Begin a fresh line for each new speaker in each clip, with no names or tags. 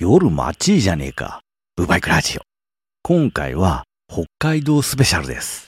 夜も暑いじゃねえか。ブバイクラジオ。今回は北海道スペシャルです。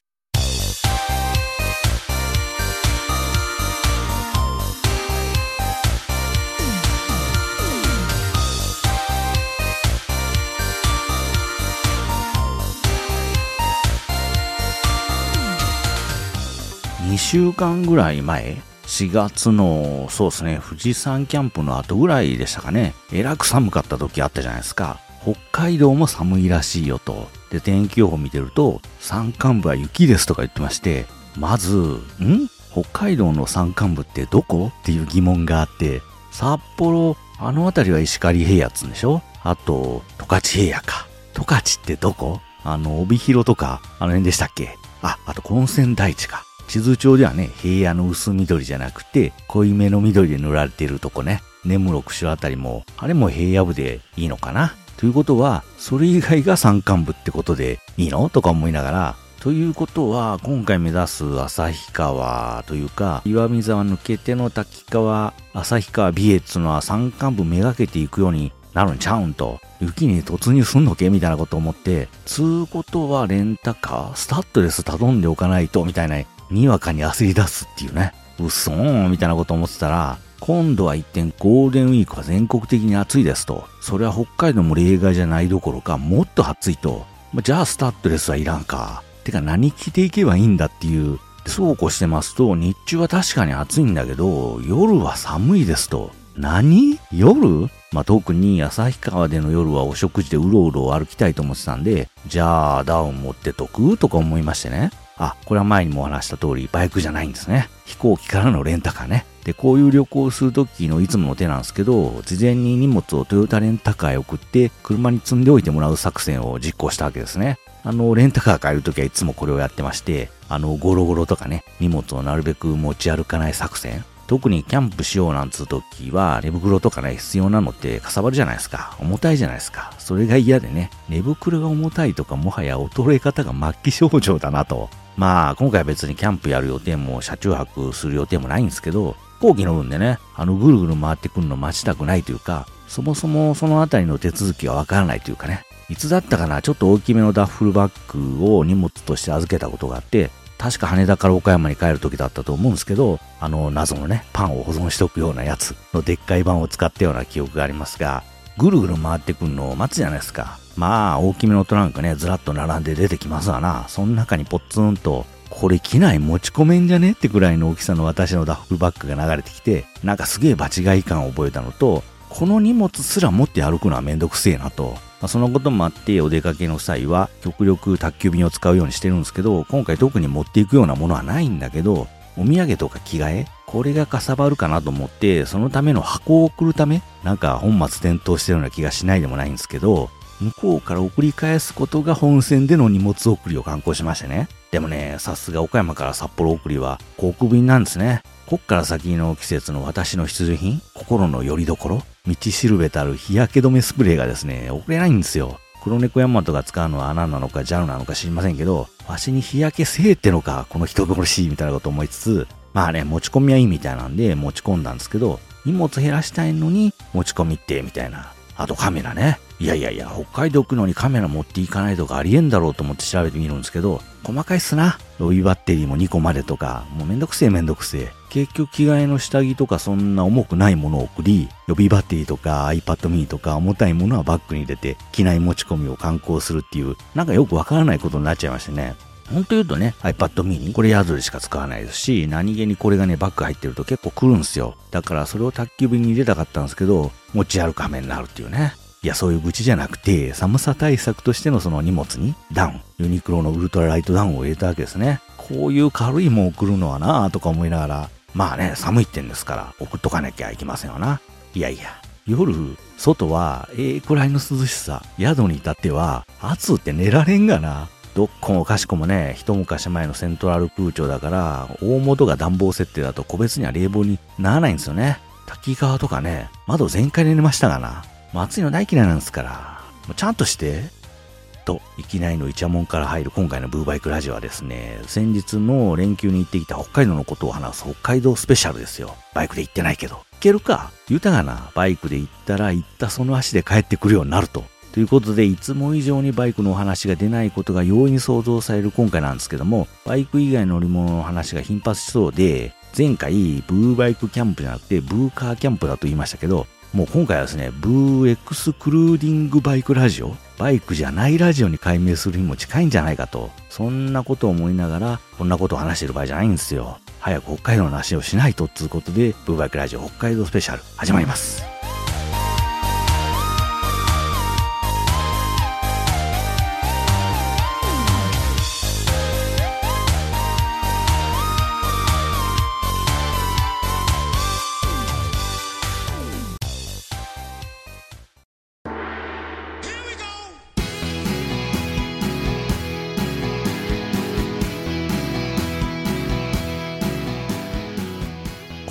2週間ぐらい前、4月の、そうですね、富士山キャンプの後ぐらいでしたかね、えらく寒かった時あったじゃないですか。北海道も寒いらしいよと。で、天気予報見てると、山間部は雪ですとか言ってまして、まず、ん？北海道の山間部ってどこ？っていう疑問があって、札幌、あの辺りは石狩平野っつうんでしょ？あと、十勝平野か。十勝ってどこ？あの、帯広とか、あの辺でしたっけ？あ、あと温泉大地か。地図上ではね、平野の薄緑じゃなくて、濃いめの緑で塗られてるとこね、根室釧路あたりも、あれも平野部でいいのかな。ということは、それ以外が山間部ってことでいいの？とか思いながら、ということは、今回目指す旭川というか、岩見沢抜けての滝川、旭川美瑛っつのは山間部めがけていくようになるんちゃうんと、雪に突入すんのけ？みたいなこと思って、つうことはレンタカー、スタッドレス頼んでおかないと、みたいな、にわかに焦り出すっていうね。うそーんみたいなこと思ってたら、今度は一転ゴールデンウィークは全国的に暑いですと。それは北海道も例外じゃないどころか、もっと暑いと。じゃあスタッドレスはいらんか。てか何着ていけばいいんだっていう。そうこうしてますと、日中は確かに暑いんだけど、夜は寒いですと。何？夜？まあ、特に旭川での夜はお食事でうろうろ歩きたいと思ってたんで、じゃあダウン持ってとく？とか思いましてね。あ、これは前にもお話した通り、バイクじゃないんですね。飛行機からのレンタカーね。で、こういう旅行をするときのいつもの手なんですけど、事前に荷物をトヨタレンタカーへ送って、車に積んでおいてもらう作戦を実行したわけですね。あの、レンタカー借りるときはいつもこれをやってまして、あの、ゴロゴロとかね、荷物をなるべく持ち歩かない作戦。特にキャンプしようなんつう時は、寝袋とかね、必要なのってかさばるじゃないですか。重たいじゃないですか。それが嫌でね、寝袋が重たいとかもはや衰え方が末期症状だなと。まあ、今回は別にキャンプやる予定も車中泊する予定もないんですけど、飛行機乗るんでね、あのぐるぐる回ってくるの待ちたくないというか、そもそもそのあたりの手続きがわからないというかね、いつだったかな、ちょっと大きめのダッフルバッグを荷物として預けたことがあって、確か羽田から岡山に帰る時だったと思うんですけど、あの謎のね、パンを保存しておくようなやつのでっかい版を使ったような記憶がありますが、ぐるぐる回ってくるのを待つじゃないですか。まあ、大きめのトランクね、ずらっと並んで出てきますわな。その中にポッツンと、これ機内持ち込めんじゃねってくらいの大きさの私のダッフルバッグが流れてきて、なんかすげえ場違い感を覚えたのと、この荷物すら持って歩くのはめんどくせえなと。まあ、そのこともあってお出かけの際は極力宅急便を使うようにしてるんですけど、今回特に持っていくようなものはないんだけど、お土産とか着替えこれがかさばるかなと思って、そのための箱を送るためなんか本末転倒してるような気がしないでもないんですけど、向こうから送り返すことが本線での荷物送りを観光しましてね。でもね、さすが岡山から札幌送りは航空便なんですね。こっから先の季節の私の必需品、心の拠り所、道しるべたる日焼け止めスプレーがですね、送れないんですよ。黒猫ヤマトが使うのは何なのか JAL なのか知りませんけど、わしに日焼けせえってのか、この人殺しみたいなこと思いつつ、まあね、持ち込みはいいみたいなんで持ち込んだんですけど、荷物減らしたいのに持ち込みって、みたいな。あとカメラね。いやいやいや、北海道行くのにカメラ持っていかないとかありえんだろうと思って調べてみるんですけど、細かいっすな。ロビーバッテリーも2個までとか、もうめんどくせえめんどくせえ。結局着替えの下着とかそんな重くないものを送り、予備バッテリーとか iPad mini とか重たいものはバッグに入れて、機内持ち込みを観光するっていう、なんかよくわからないことになっちゃいましてね。本当言うとね、iPad mini、これ宿でしか使わないですし、何気にこれがね、バッグ入ってると結構来るんですよ。だからそれを宅急便に入れたかったんですけど、持ち歩く羽目になるっていうね。いや、そういう愚痴じゃなくて、寒さ対策としてのその荷物にダウン、ユニクロのウルトラライトダウンを入れたわけですね。こういう軽いもん送るのはなぁとか思いながら、まあね、寒いってんですから、送っとかなきゃいけませんわな。いやいや、夜、外はええくらいの涼しさ、宿に至っては、暑って寝られんがな。どっこもかしこもね、一昔前のセントラル空調だから、大元が暖房設定だと個別には冷房にならないんですよね。滝川とかね、窓全開で寝ましたがな。暑いの大嫌いなんですから。もうちゃんとして。と、いきなりのイチャモンから入る今回のブーバイクラジオはですね、先日の連休に行ってきた北海道のことを話す北海道スペシャルですよ。バイクで行ってないけど。行けるか？言うたがな、バイクで行ったら行ったその足で帰ってくるようになると。ということで、いつも以上にバイクのお話が出ないことが容易に想像される今回なんですけども、バイク以外の乗り物の話が頻発しそうで、前回、ブーバイクキャンプじゃなくて、ブーカーキャンプだと言いましたけど、もう今回はですね、ブーエクスクルーディングバイクラジオバイクじゃないラジオに改名する日も近いんじゃないかと、そんなことを思いながら、こんなことを話してる場合じゃないんですよ。早く北海道の話をしないとっつうことで、ブーバイクラジオ北海道スペシャル始まります。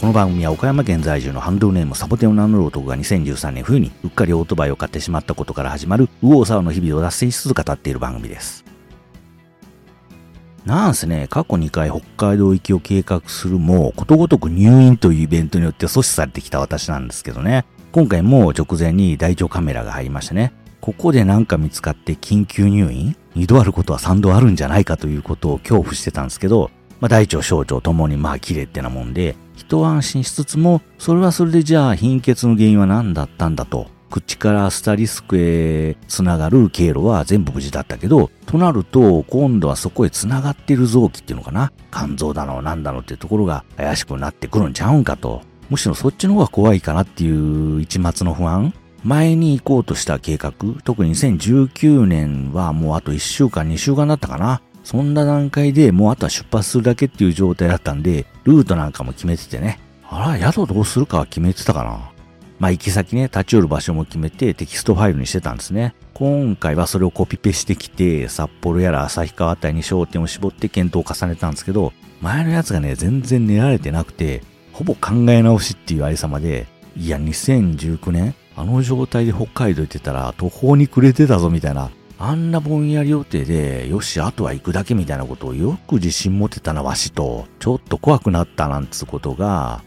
この番組は岡山県在住のハンドルネームサボテンを名乗る男が2013年冬にうっかりオートバイを買ってしまったことから始まる右往左往の日々を脱線しつつ語っている番組です。なんせね、過去2回北海道行きを計画するも、ことごとく入院というイベントによって阻止されてきた私なんですけどね。今回も直前に大腸カメラが入りましてね。ここで何か見つかって緊急入院 ?2 度あることは3度あるんじゃないかということを恐怖してたんですけど、まあ大腸小腸ともにまあ綺麗ってなもんで、一安心しつつも、それはそれでじゃあ貧血の原因は何だったんだと。口からアスタリスクへつながる経路は全部無事だったけど、となると、今度はそこへつながっている臓器っていうのかな。肝臓だの、なんだのっていうところが怪しくなってくるんちゃうんかと。むしろそっちの方が怖いかなっていう一末の不安。前に行こうとした計画、特に2019年はもうあと1週間、2週間だったかな。そんな段階でもうあとは出発するだけっていう状態だったんで、ルートなんかも決めててね。あら、宿どうするかは決めてたかな。まあ行き先ね、立ち寄る場所も決めてテキストファイルにしてたんですね。今回はそれをコピペしてきて、札幌やら旭川あたりに焦点を絞って検討を重ねたんですけど、前のやつがね、全然練られてなくて、ほぼ考え直しっていうありさまで、いや、2019年あの状態で北海道行ってたら途方に暮れてたぞみたいなあんなぼんやり予定で、よし、あとは行くだけみたいなことをよく自信持てたな、わしと、ちょっと怖くなったなんつうことが、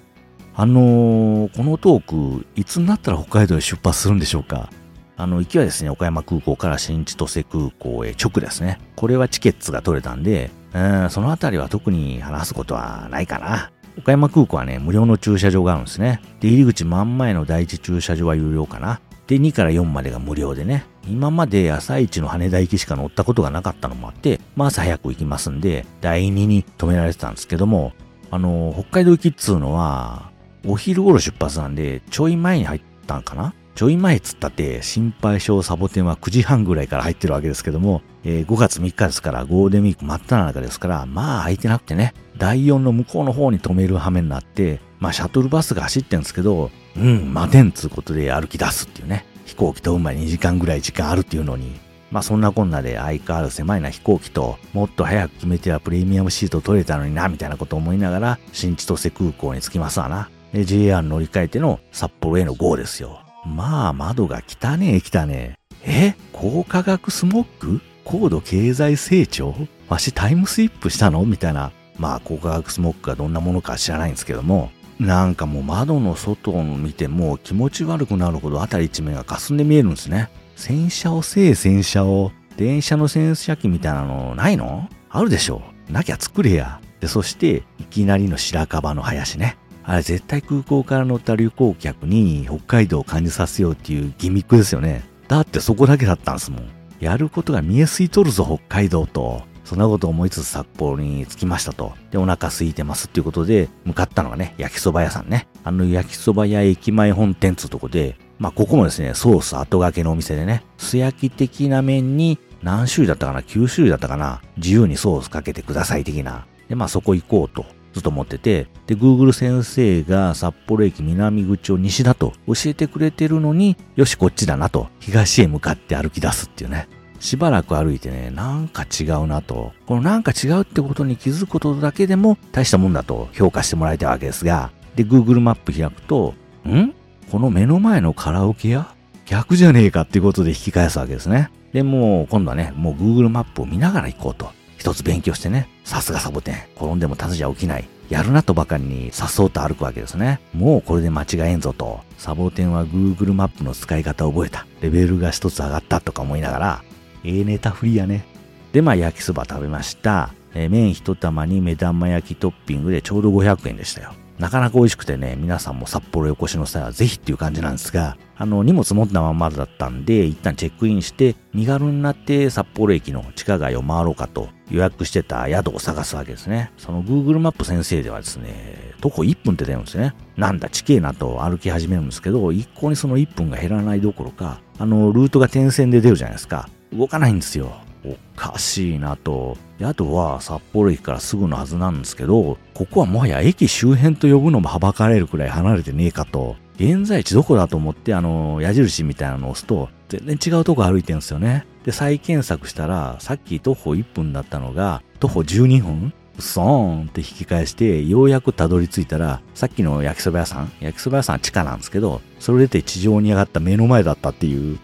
あのー、このトーク、いつになったら北海道へ出発するんでしょうかあの、行きはですね、岡山空港から新千歳空港へ直ですね。これはチケットが取れたんで、うん、そのあたりは特に話すことはないかな。岡山空港はね、無料の駐車場があるんですね。で、入り口真ん前の第一駐車場は有料かな。で、2から4までが無料でね。今まで朝一の羽田行きしか乗ったことがなかったのもあって、まあ朝早く行きますんで、第2に止められてたんですけども、あの、北海道行きっつうのは、お昼頃出発なんで、ちょい前に入ったんかな？ちょい前っつったって、心配性サボテンは9時半ぐらいから入ってるわけですけども、えー、5月3日ですからゴールデンウィーク真っ只中ですから、まあ空いてなくてね、第4の向こうの方に止める羽目になって、まあシャトルバスが走ってんですけど、うん、待てんつうことで歩き出すっていうね。飛行機飛ぶ前に2時間ぐらい時間あるっていうのに、まあそんなこんなで相変わらず狭いな飛行機と、もっと早く決めてはプレミアムシート取れたのにな、みたいなこと思いながら、新千歳空港に着きますわな。で、JR 乗り換えての札幌への GO ですよ。まあ窓が汚ねえ汚ねえ。え？高化学スモッグ？高度経済成長？わしタイムスイップしたの？みたいな。まあ高化学スモッグがどんなものか知らないんですけども、なんかもう窓の外を見ても気持ち悪くなるほど辺り一面が霞んで見えるんですね。洗車をせえ洗車を。電車の洗車機みたいなのないの？あるでしょなきゃ作れや。で、そしていきなりの白樺の林ね。あれ絶対空港から乗った旅行客に北海道を感じさせようっていうギミックですよね。だってそこだけだったんですもん。やることが見えすいとるぞ北海道と。そんなこと思いつつ札幌に着きましたと。で、お腹空いてますっていうことで、向かったのがね、焼きそば屋さんね。あの焼きそば屋駅前本店っつうとこで、まあ、ここもですね、ソース後掛けのお店でね、素焼き的な麺に何種類だったかな ?9 種類だったかな自由にソースかけてください的な。で、まあそこ行こうとずっと思ってて、で、Google 先生が札幌駅南口を西だと教えてくれてるのに、よしこっちだなと、東へ向かって歩き出すっていうね。しばらく歩いてね、なんか違うなと。このなんか違うってことに気づくことだけでも大したもんだと評価してもらいたいわけですが、で、Google マップ開くと、ん？この目の前のカラオケ屋？逆じゃねえかっていうことで引き返すわけですね。で、もう今度はね、もう Google マップを見ながら行こうと。一つ勉強してね、さすがサボテン。転んでも立つじゃ起きない。やるなとばかりにさっそうと歩くわけですね。もうこれで間違えんぞと。サボテンは Google マップの使い方を覚えた。レベルが一つ上がったとか思いながら、ええネタフリやね。で、まあ焼きそば食べました。えー、麺一玉に目玉焼きトッピングでちょうど500円でしたよ。なかなか美味しくてね、皆さんも札幌へお越しの際はぜひっていう感じなんですが、あの、荷物持ったままだったんで、一旦チェックインして、身軽になって札幌駅の地下街を回ろうかと予約してた宿を探すわけですね。その Google マップ先生ではですね、徒歩1分って出るんですね。なんだ、地形なと歩き始めるんですけど、一向にその1分が減らないどころか、あの、ルートが点線で出るじゃないですか。動かないんですよ。おかしいなと。宿は札幌駅からすぐのはずなんですけど、ここはもはや駅周辺と呼ぶのもはばかれるくらい離れてねえかと。現在地どこだと思って、あの、矢印みたいなのを押すと、全然違うとこ歩いてるんですよね。で、再検索したら、さっき徒歩1分だったのが、徒歩12分うそーんって引き返して、ようやくたどり着いたら、さっきの焼きそば屋さん、焼きそば屋さんは地下なんですけど、それ出て地上に上がった目の前だったっていう、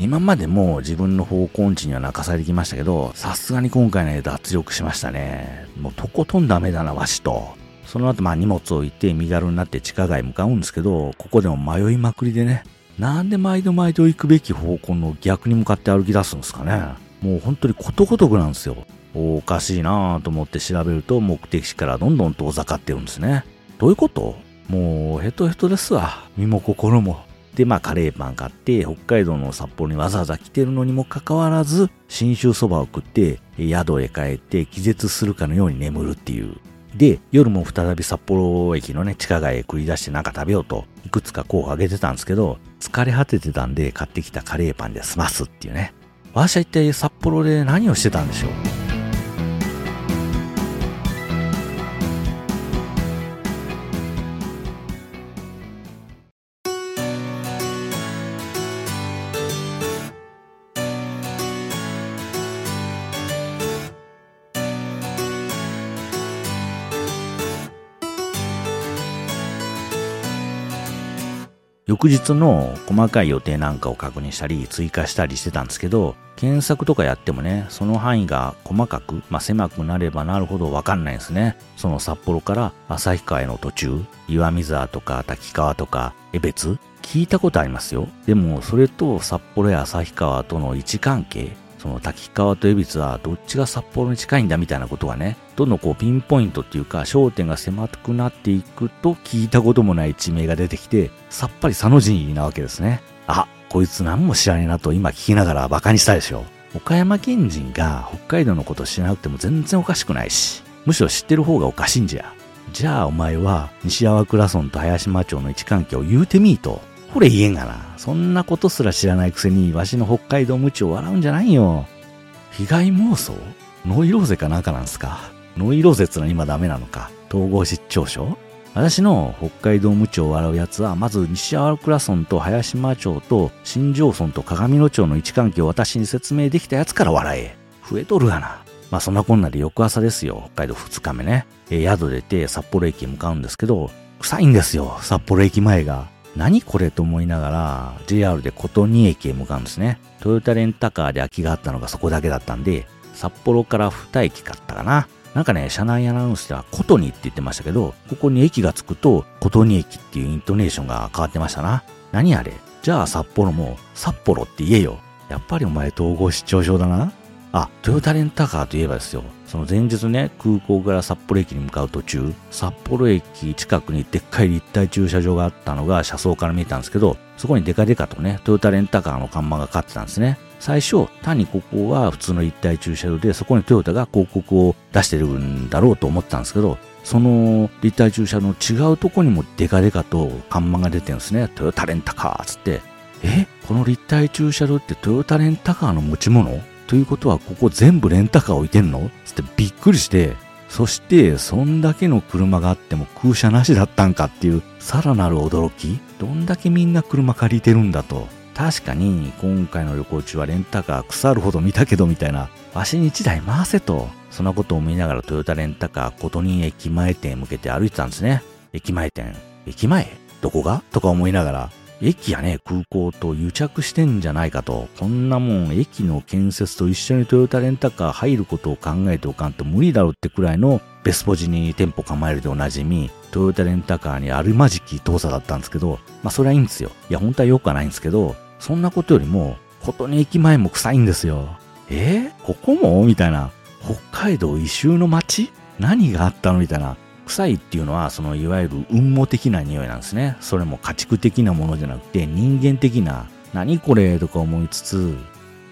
今までも自分の方向音痴には泣かされてきましたけど、さすがに今回ね、脱力しましたね。もうとことんダメだな、わしと。その後まあ荷物を置いて身軽になって地下街向かうんですけど、ここでも迷いまくりでね、なんで毎度毎度行くべき方向の逆に向かって歩き出すんですかね。もう本当にことごとくなんですよ。おかしいなぁと思って調べると目的地からどんどん遠ざかってるんですね。どういうこと？もうヘトヘトですわ。身も心も。で、まあ、カレーパン買って、北海道の札幌にわざわざ来てるのにもかかわらず、信州そばを食って、宿へ帰って気絶するかのように眠るっていう。で、夜も再び札幌駅のね、地下街へ繰り出してなんか食べようと、いくつか候補挙げてたんですけど、疲れ果ててたんで買ってきたカレーパンで済ますっていうね。私は一体札幌で何をしてたんでしょう？翌日の細かい予定なんかを確認したり追加したりしてたんですけど、検索とかやってもね、その範囲が細かく、まあ、狭くなればなるほどわかんないですね。その札幌から旭川への途中、岩見沢とか滝川とか江別、聞いたことありますよ。でも、それと札幌や旭川との位置関係、その滝川と恵比寿はどっちが札幌に近いんだみたいなことがね、どんどんこうピンポイントっていうか焦点が狭くなっていくと聞いたこともない地名が出てきて、さっぱり佐野神なわけですね。あ、こいつ何も知らねえなと今聞きながら馬鹿にしたでしょ。岡山県人が北海道のこと知らなくても全然おかしくないし、むしろ知ってる方がおかしいんじゃ。じゃあお前は西粟倉村と林間町の位置関係を言うてみーと。これ言えんがな。そんなことすら知らないくせに、わしの北海道無知を笑うんじゃないよ。被害妄想？ノイローゼかなんかなんすか？ノイローゼってのは今ダメなのか？統合失調症？私の北海道無知を笑うやつは、まず西粟倉村と林間町と新庄村と鏡野町の位置関係を私に説明できたやつから笑え。増えとるがな。まあそんなこんなで翌朝ですよ。北海道2日目ね。え宿出て札幌駅へ向かうんですけど、臭いんですよ。札幌駅前が。何これと思いながら JR で琴仁駅へ向かうんですね。トヨタレンタカーで空きがあったのがそこだけだったんで、札幌から2駅買ったかな。なんかね、車内アナウンスでは琴仁って言ってましたけど、ここに駅がつくと、琴仁駅っていうイントネーションが変わってましたな。何あれ？じゃあ札幌も札幌って言えよ。やっぱりお前統合失調症だな。あ、トヨタレンタカーといえばですよ。その前日ね、空港から札幌駅に向かう途中、札幌駅近くにでっかい立体駐車場があったのが車窓から見えたんですけど、そこにデカデカとね、トヨタレンタカーの看板がかかってたんですね。最初、単にここは普通の立体駐車場で、そこにトヨタが広告を出してるんだろうと思ってたんですけど、その立体駐車の違うとこにもデカデカと看板が出てるんですね。トヨタレンタカーつって。え？この立体駐車場ってトヨタレンタカーの持ち物？ということはここ全部レンタカー置いてんの？つってびっくりして、そしてそんだけの車があっても空車なしだったんかっていうさらなる驚き？どんだけみんな車借りてるんだと？確かに今回の旅行中はレンタカー腐るほど見たけどみたいな、わしに一台回せと。そんなことを思いながらトヨタレンタカー琴人駅前店へ向けて歩いてたんですね。駅前店。駅前？どこが？とか思いながら。駅やね、空港と癒着してんじゃないかと。こんなもん、駅の建設と一緒にトヨタレンタカー入ることを考えておかんと無理だろってくらいのベスポジに店舗構えるでおなじみ、トヨタレンタカーにあるまじき動作だったんですけど、まあそれはいいんですよ。いや、本当は良くはないんですけど、そんなことよりも、ことに駅前も臭いんですよ。えー、ここも？みたいな。北海道異臭の街？何があったの？みたいな。臭いっていうのは、そのいわゆる雲母的な匂いなんですね。それも家畜的なものじゃなくて、人間的な、何これとか思いつつ、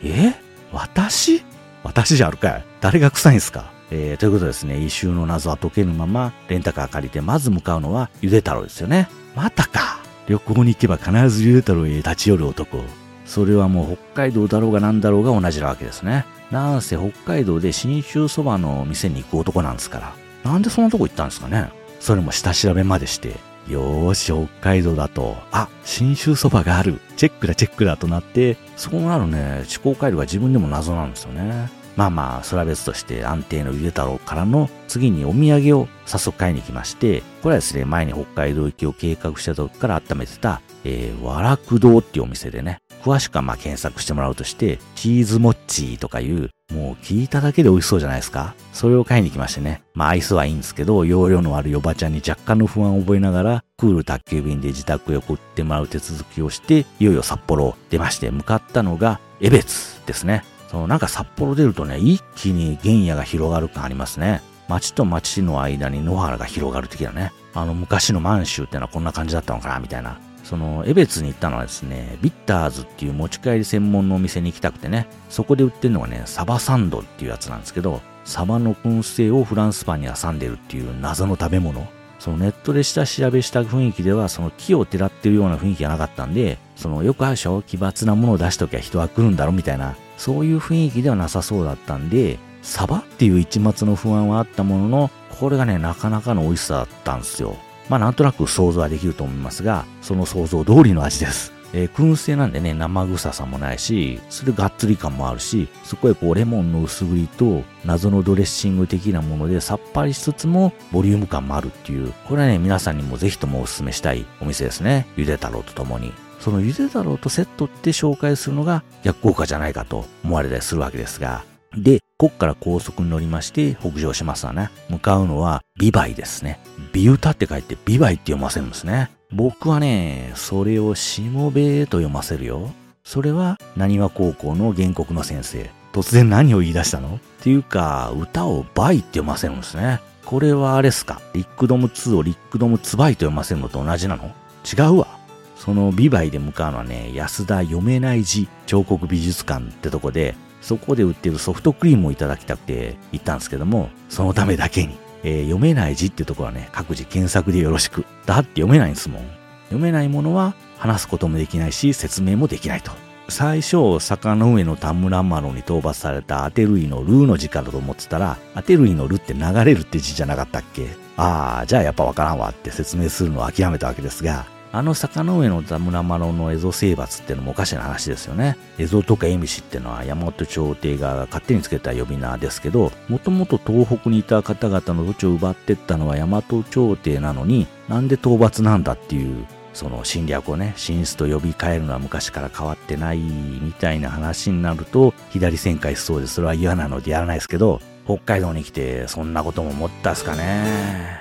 え？私？私じゃあるかい誰が臭いんすか？えー、ということですね、異臭の謎は解けぬまま、レンタカー借りて、まず向かうのは、ゆで太郎ですよね。またか旅行に行けば必ずゆで太郎へ立ち寄る男。それはもう北海道だろうが何だろうが同じなわけですね。なんせ北海道で信州そばの店に行く男なんですから。なんでそんなとこ行ったんですかねそれも下調べまでして。よーし、北海道だと、あ、信州そばがある。チェックだ、チェックだとなって、そうなるね、思考回路が自分でも謎なんですよね。まあまあ、それは別として安定のゆで太郎からの次にお土産を早速買いに来まして、これはですね、前に北海道行きを計画した時から温めてた、えー、和楽堂っていうお店でね、詳しくはまあ検索してもらうとして、チーズモッチーとかいう、もう聞いただけで美味しそうじゃないですかそれを買いに来ましてね。まあアイスはいいんですけど、容量のあるおばちゃんに若干の不安を覚えながら、クール宅急便で自宅へ送ってもらう手続きをして、いよいよ札幌を出まして、向かったのが、江別ですね。そのなんか札幌出るとね、一気に原野が広がる感ありますね。町と町の間に野原が広がる的なね。あの昔の満州ってのはこんな感じだったのかなみたいな。その、江別に行ったのはですね、ビッターズっていう持ち帰り専門のお店に行きたくてね、そこで売ってるのがね、サバサンドっていうやつなんですけど、サバの燻製をフランスパンに挟んでるっていう謎の食べ物。そのネットで下調べした雰囲気では、その木をてらってるような雰囲気がなかったんで、そのよくあるでしょ奇抜なものを出しときゃ人は来るんだろみたいな、そういう雰囲気ではなさそうだったんで、サバっていう一末の不安はあったものの、これがね、なかなかの美味しさだったんですよ。まあなんとなく想像はできると思いますが、その想像通りの味です。えー、燻製なんでね、生臭さもないし、それがっつり感もあるし、そこへこうレモンの薄切りと謎のドレッシング的なものでさっぱりしつつもボリューム感もあるっていう、これはね、皆さんにもぜひともお勧めしたいお店ですね。ゆで太郎とともに。そのゆで太郎とセットって紹介するのが逆効果じゃないかと思われたりするわけですが、で、こっから高速に乗りまして北上しますわね。向かうのはビバイですね。ビ歌って書いてビバイって読ませるんですね。僕はね、それをしもべーと読ませるよ。それは、なにわ高校の原告の先生。突然何を言い出したの？っていうか、歌をバイって読ませるんですね。これはあれっすか？リックドム2をリックドムツバイと読ませるのと同じなの？違うわ。そのビバイで向かうのはね、安田読めない字彫刻美術館ってとこで、そこで売ってるソフトクリームをいただきたくて行ったんですけども、そのためだけに、えー、読めない字ってところはね、各自検索でよろしく。だって読めないんですもん。読めないものは話すこともできないし、説明もできないと。最初、坂の上の田村麻呂に討伐されたアテルイのルーの字からと思ってたら、アテルイのルって流れるって字じゃなかったっけ？ああ、じゃあやっぱわからんわって説明するのを諦めたわけですが、あの坂の上の田村麻呂の蝦夷征伐っていうのもおかしな話ですよね。蝦夷とか蝦夷ってのは山本朝廷が勝手につけた呼び名ですけど、もともと東北にいた方々の土地を奪ってったのは大和朝廷なのに、なんで討伐なんだっていう、その侵略をね、進出と呼び替えるのは昔から変わってないみたいな話になると、左旋回しそうでそれは嫌なのでやらないですけど、北海道に来てそんなことも思ったっすかね。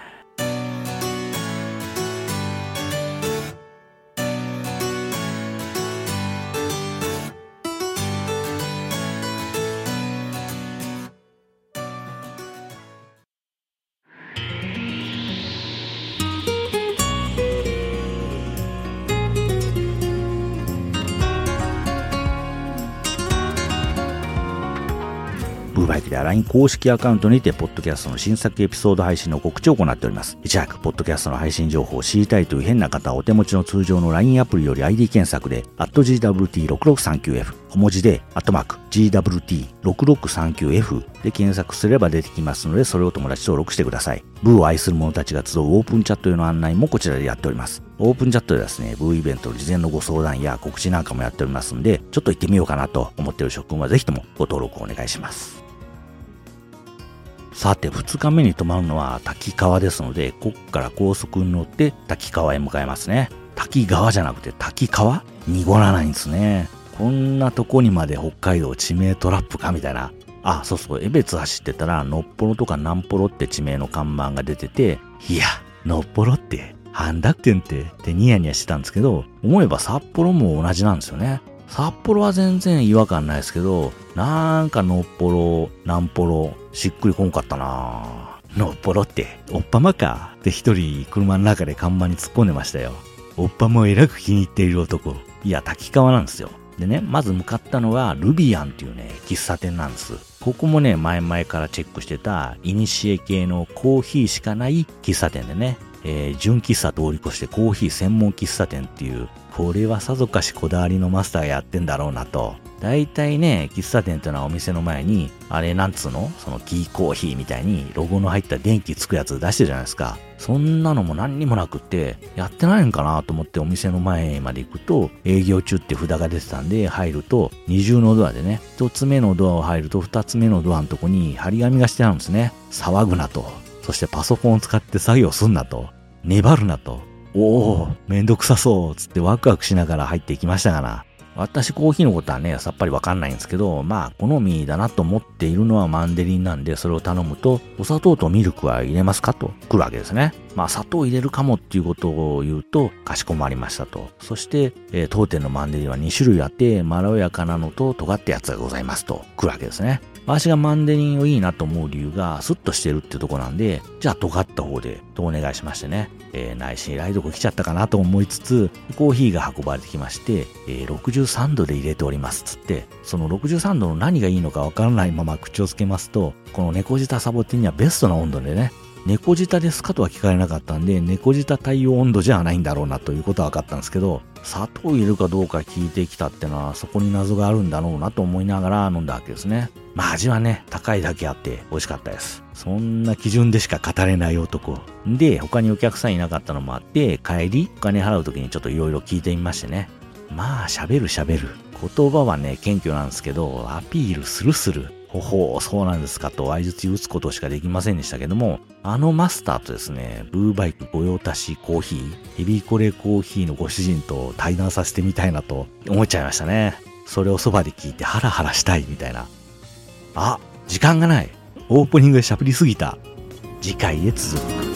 LINE 公式アカウントにて、ポッドキャストの新作エピソード配信の告知を行っております。いち早く、ポッドキャストの配信情報を知りたいという変な方は、お手持ちの通常の LINE アプリより ID 検索で、GWT6639F、小文字で、アットマーク、GWT6639F で検索すれば出てきますので、それを友達登録してください。ブーを愛する者たちが集うオープンチャットへの案内もこちらでやっております。オープンチャットでですね、ブーイベントの事前のご相談や告知なんかもやっておりますんで、ちょっと行ってみようかなと思っている諸君はぜひともご登録をお願いします。さて、2日目に泊まるのは滝川ですので、こっから高速に乗って滝川へ向かいますね。滝川じゃなくて滝川？濁らないんですね。こんなとこにまで北海道地名トラップかみたいな。あ、そうそう、江別走ってたら、のっぽろとかなんぽろって地名の看板が出てて、いや、のっぽろって、なんだってんって、ってニヤニヤしてたんですけど、思えば札幌も同じなんですよね。札幌は全然違和感ないですけど、なんかのっぽろ、なんぽろ、しっくりこんかったなのっぽろって、おっぱまかって一人車の中で看板に突っ込んでましたよ。おっぱまをえらく気に入っている男。いや、滝川なんですよ。でね、まず向かったのはルビアンっていうね、喫茶店なんです。ここもね、前々からチェックしてた、イニシエ系のコーヒーしかない喫茶店でね、えー、純喫茶通り越してコーヒー専門喫茶店っていう、これはさぞかしこだわりのマスターがやってんだろうなと。大体ね、喫茶店ってのはお店の前に、あれなんつうの？そのキーコーヒーみたいにロゴの入った電気つくやつ出してるじゃないですか。そんなのも何にもなくって、やってないんかなと思ってお店の前まで行くと、営業中って札が出てたんで、入ると、二重のドアでね、一つ目のドアを入ると二つ目のドアのとこに張り紙がしてあるんですね。騒ぐなと。そしてパソコンを使って作業すんなと。粘るなと。おお、めんどくさそう、つってワクワクしながら入っていきましたがな。私コーヒーのことはね、さっぱりわかんないんですけど、まあ、好みだなと思っているのはマンデリンなんで、それを頼むと、お砂糖とミルクは入れますかと来るわけですね。まあ、砂糖入れるかもっていうことを言うと、かしこまりましたと。そして、えー、当店のマンデリンは2種類あって、まろやかなのと尖ったやつがございますと来るわけですね。私がマンデリンをいいなと思う理由が、スッとしてるってとこなんで、じゃあ尖った方で、とお願いしましてね。えー、内心ライドが来ちゃったかなと思いつつ、コーヒーが運ばれてきまして、えー、63度で入れておりますつって、その63度の何がいいのかわからないまま口をつけますと、この猫舌サボテンにはベストな温度でね、猫舌ですかとは聞かれなかったんで、猫舌対応温度じゃないんだろうなということは分かったんですけど、砂糖入れるかどうか聞いてきたってのは、そこに謎があるんだろうなと思いながら飲んだわけですね。まあ味はね、高いだけあって美味しかったです。そんな基準でしか語れない男。で、他にお客さんいなかったのもあって、帰り、お金払う時にちょっと色々聞いてみましてね。まあ喋る喋る。言葉はね、謙虚なんですけど、アピールするする。ほほう、そうなんですかと相槌打つことしかできませんでしたけども、あのマスターとですね、ブーバイク御用達コーヒー、ヘビーコレコーヒーのご主人と対談させてみたいなと思っちゃいましたね。それをそばで聞いてハラハラしたいみたいな。あ、時間がない。オープニングでしゃぶりすぎた。次回へ続く。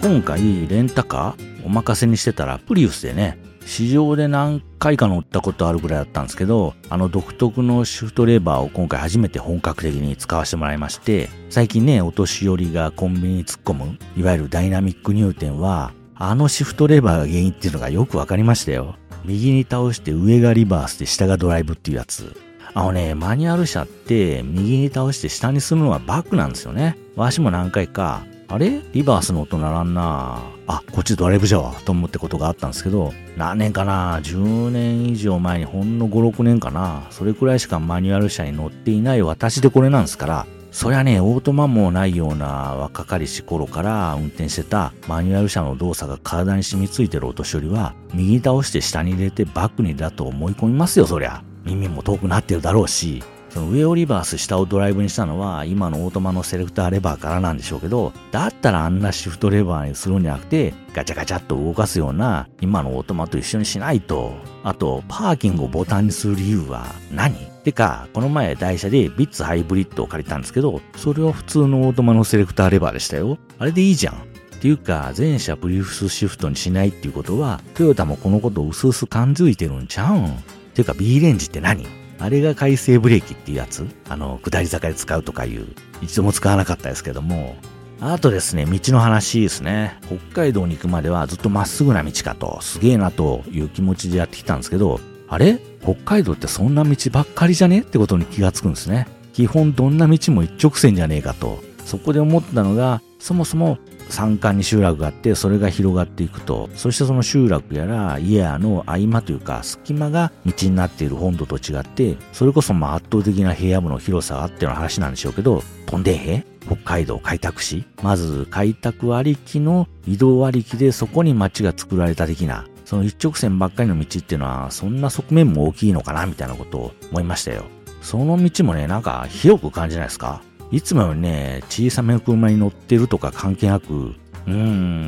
今回レンタカーお任せにしてたらプリウスでね、市場で何回か乗ったことあるぐらいだったんですけど、あの独特のシフトレバーを今回初めて本格的に使わせてもらいまして、最近ね、お年寄りがコンビニに突っ込む、いわゆるダイナミック入店は、あのシフトレバーが原因っていうのがよくわかりましたよ。右に倒して上がリバースで下がドライブっていうやつ。あのね、マニュアル車って右に倒して下にするのはバックなんですよね。わしも何回かあれ？リバースの音ならんなあ、こっちドライブじゃわ、と思ってことがあったんですけど、何年かな ?10 年以上前にほんの5、6年かな？それくらいしかマニュアル車に乗っていない私でこれなんですから、そりゃね、オートマもないような若かりし頃から運転してたマニュアル車の動作が体に染みついてるお年寄りは、右倒して下に入れてバックにだと思い込みますよ、そりゃ。耳も遠くなってるだろうし、その上をリバース下をドライブにしたのは今のオートマのセレクターレバーからなんでしょうけど、だったらあんなシフトレバーにするんじゃなくて、ガチャガチャっと動かすような今のオートマと一緒にしないと。あと、パーキングをボタンにする理由は何？てか、この前台車でビッツハイブリッドを借りたんですけど、それは普通のオートマのセレクターレバーでしたよ。あれでいいじゃん。っていうか、前者プリウスシフトにしないっていうことは、トヨタもこのことを薄々感づいてるんちゃうん？ていうか B レンジって何？あれが回生ブレーキっていうやつ？あの、下り坂で使うとかいう、一度も使わなかったですけども、あとですね、道の話ですね。北海道に行くまではずっとまっすぐな道かと、すげえなという気持ちでやってきたんですけど、あれ？北海道ってそんな道ばっかりじゃねってことに気がつくんですね。基本どんな道も一直線じゃねえかと。そこで思ったのが、そもそも山間に集落があって、それが広がっていくと、そしてその集落やら家やの合間というか隙間が道になっている本土と違って、それこそまあ圧倒的な平野部の広さがあっての話なんでしょうけど、飛んでへ北海道開拓し、まず開拓ありきの移動ありきでそこに街が作られた的な、その一直線ばっかりの道っていうのは、そんな側面も大きいのかなみたいなことを思いましたよ。その道もね、なんか広く感じないですか？いつもよりね、小さめの車に乗ってるとか関係なく、うー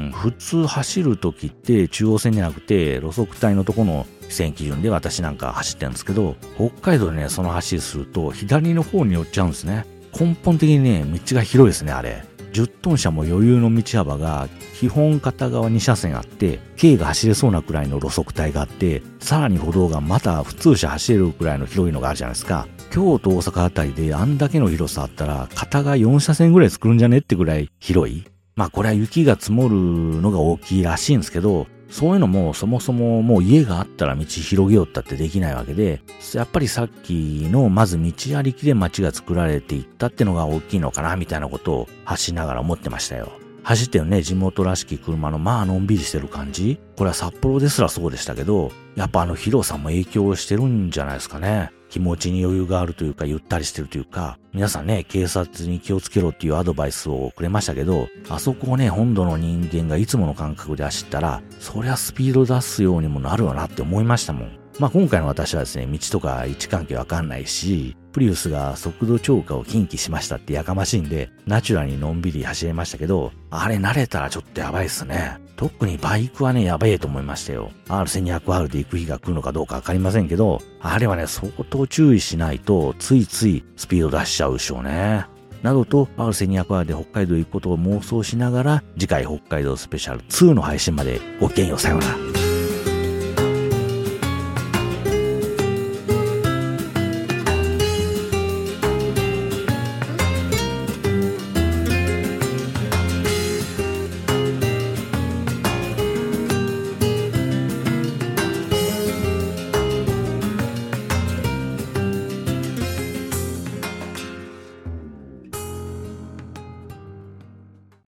ん、普通走るときって中央線じゃなくて路側帯のとこの線基準で私なんか走ってるんですけど、北海道でね、その走りすると左の方に寄っちゃうんですね。根本的にね、道が広いですね、あれ。10トン車も余裕の道幅が基本片側2車線あって、軽が走れそうなくらいの路側帯があって、さらに歩道がまた普通車走れるくらいの広いのがあるじゃないですか。京都、大阪あたりであんだけの広さあったら、片が4車線ぐらい作るんじゃねってぐらい広い。まあこれは雪が積もるのが大きいらしいんですけど、そういうのもそもそももう家があったら道広げよったってできないわけで、やっぱりさっきのまず道ありきで街が作られていったってのが大きいのかなみたいなことを発しながら思ってましたよ。走ってるね、地元らしき車のまあのんびりしてる感じ。これは札幌ですらそうでしたけど、やっぱあの広さも影響してるんじゃないですかね。気持ちに余裕があるというか、ゆったりしてるというか、皆さんね、警察に気をつけろっていうアドバイスをくれましたけど、あそこをね、本土の人間がいつもの感覚で走ったら、そりゃスピード出すようにもなるわなって思いましたもん。まあ今回の私はですね、道とか位置関係わかんないし、プリウスが速度超過を禁忌しましたってやかましいんで、ナチュラルにのんびり走れましたけど、あれ慣れたらちょっとやばいっすね。特にバイクはね、やべえと思いましたよ。R1200R で行く日が来るのかどうかわかりませんけど、あれはね、相当注意しないと、ついついスピード出しちゃうでしょうね。などと、R1200R で北海道行くことを妄想しながら、次回北海道スペシャル2の配信までごきげんようさようなら。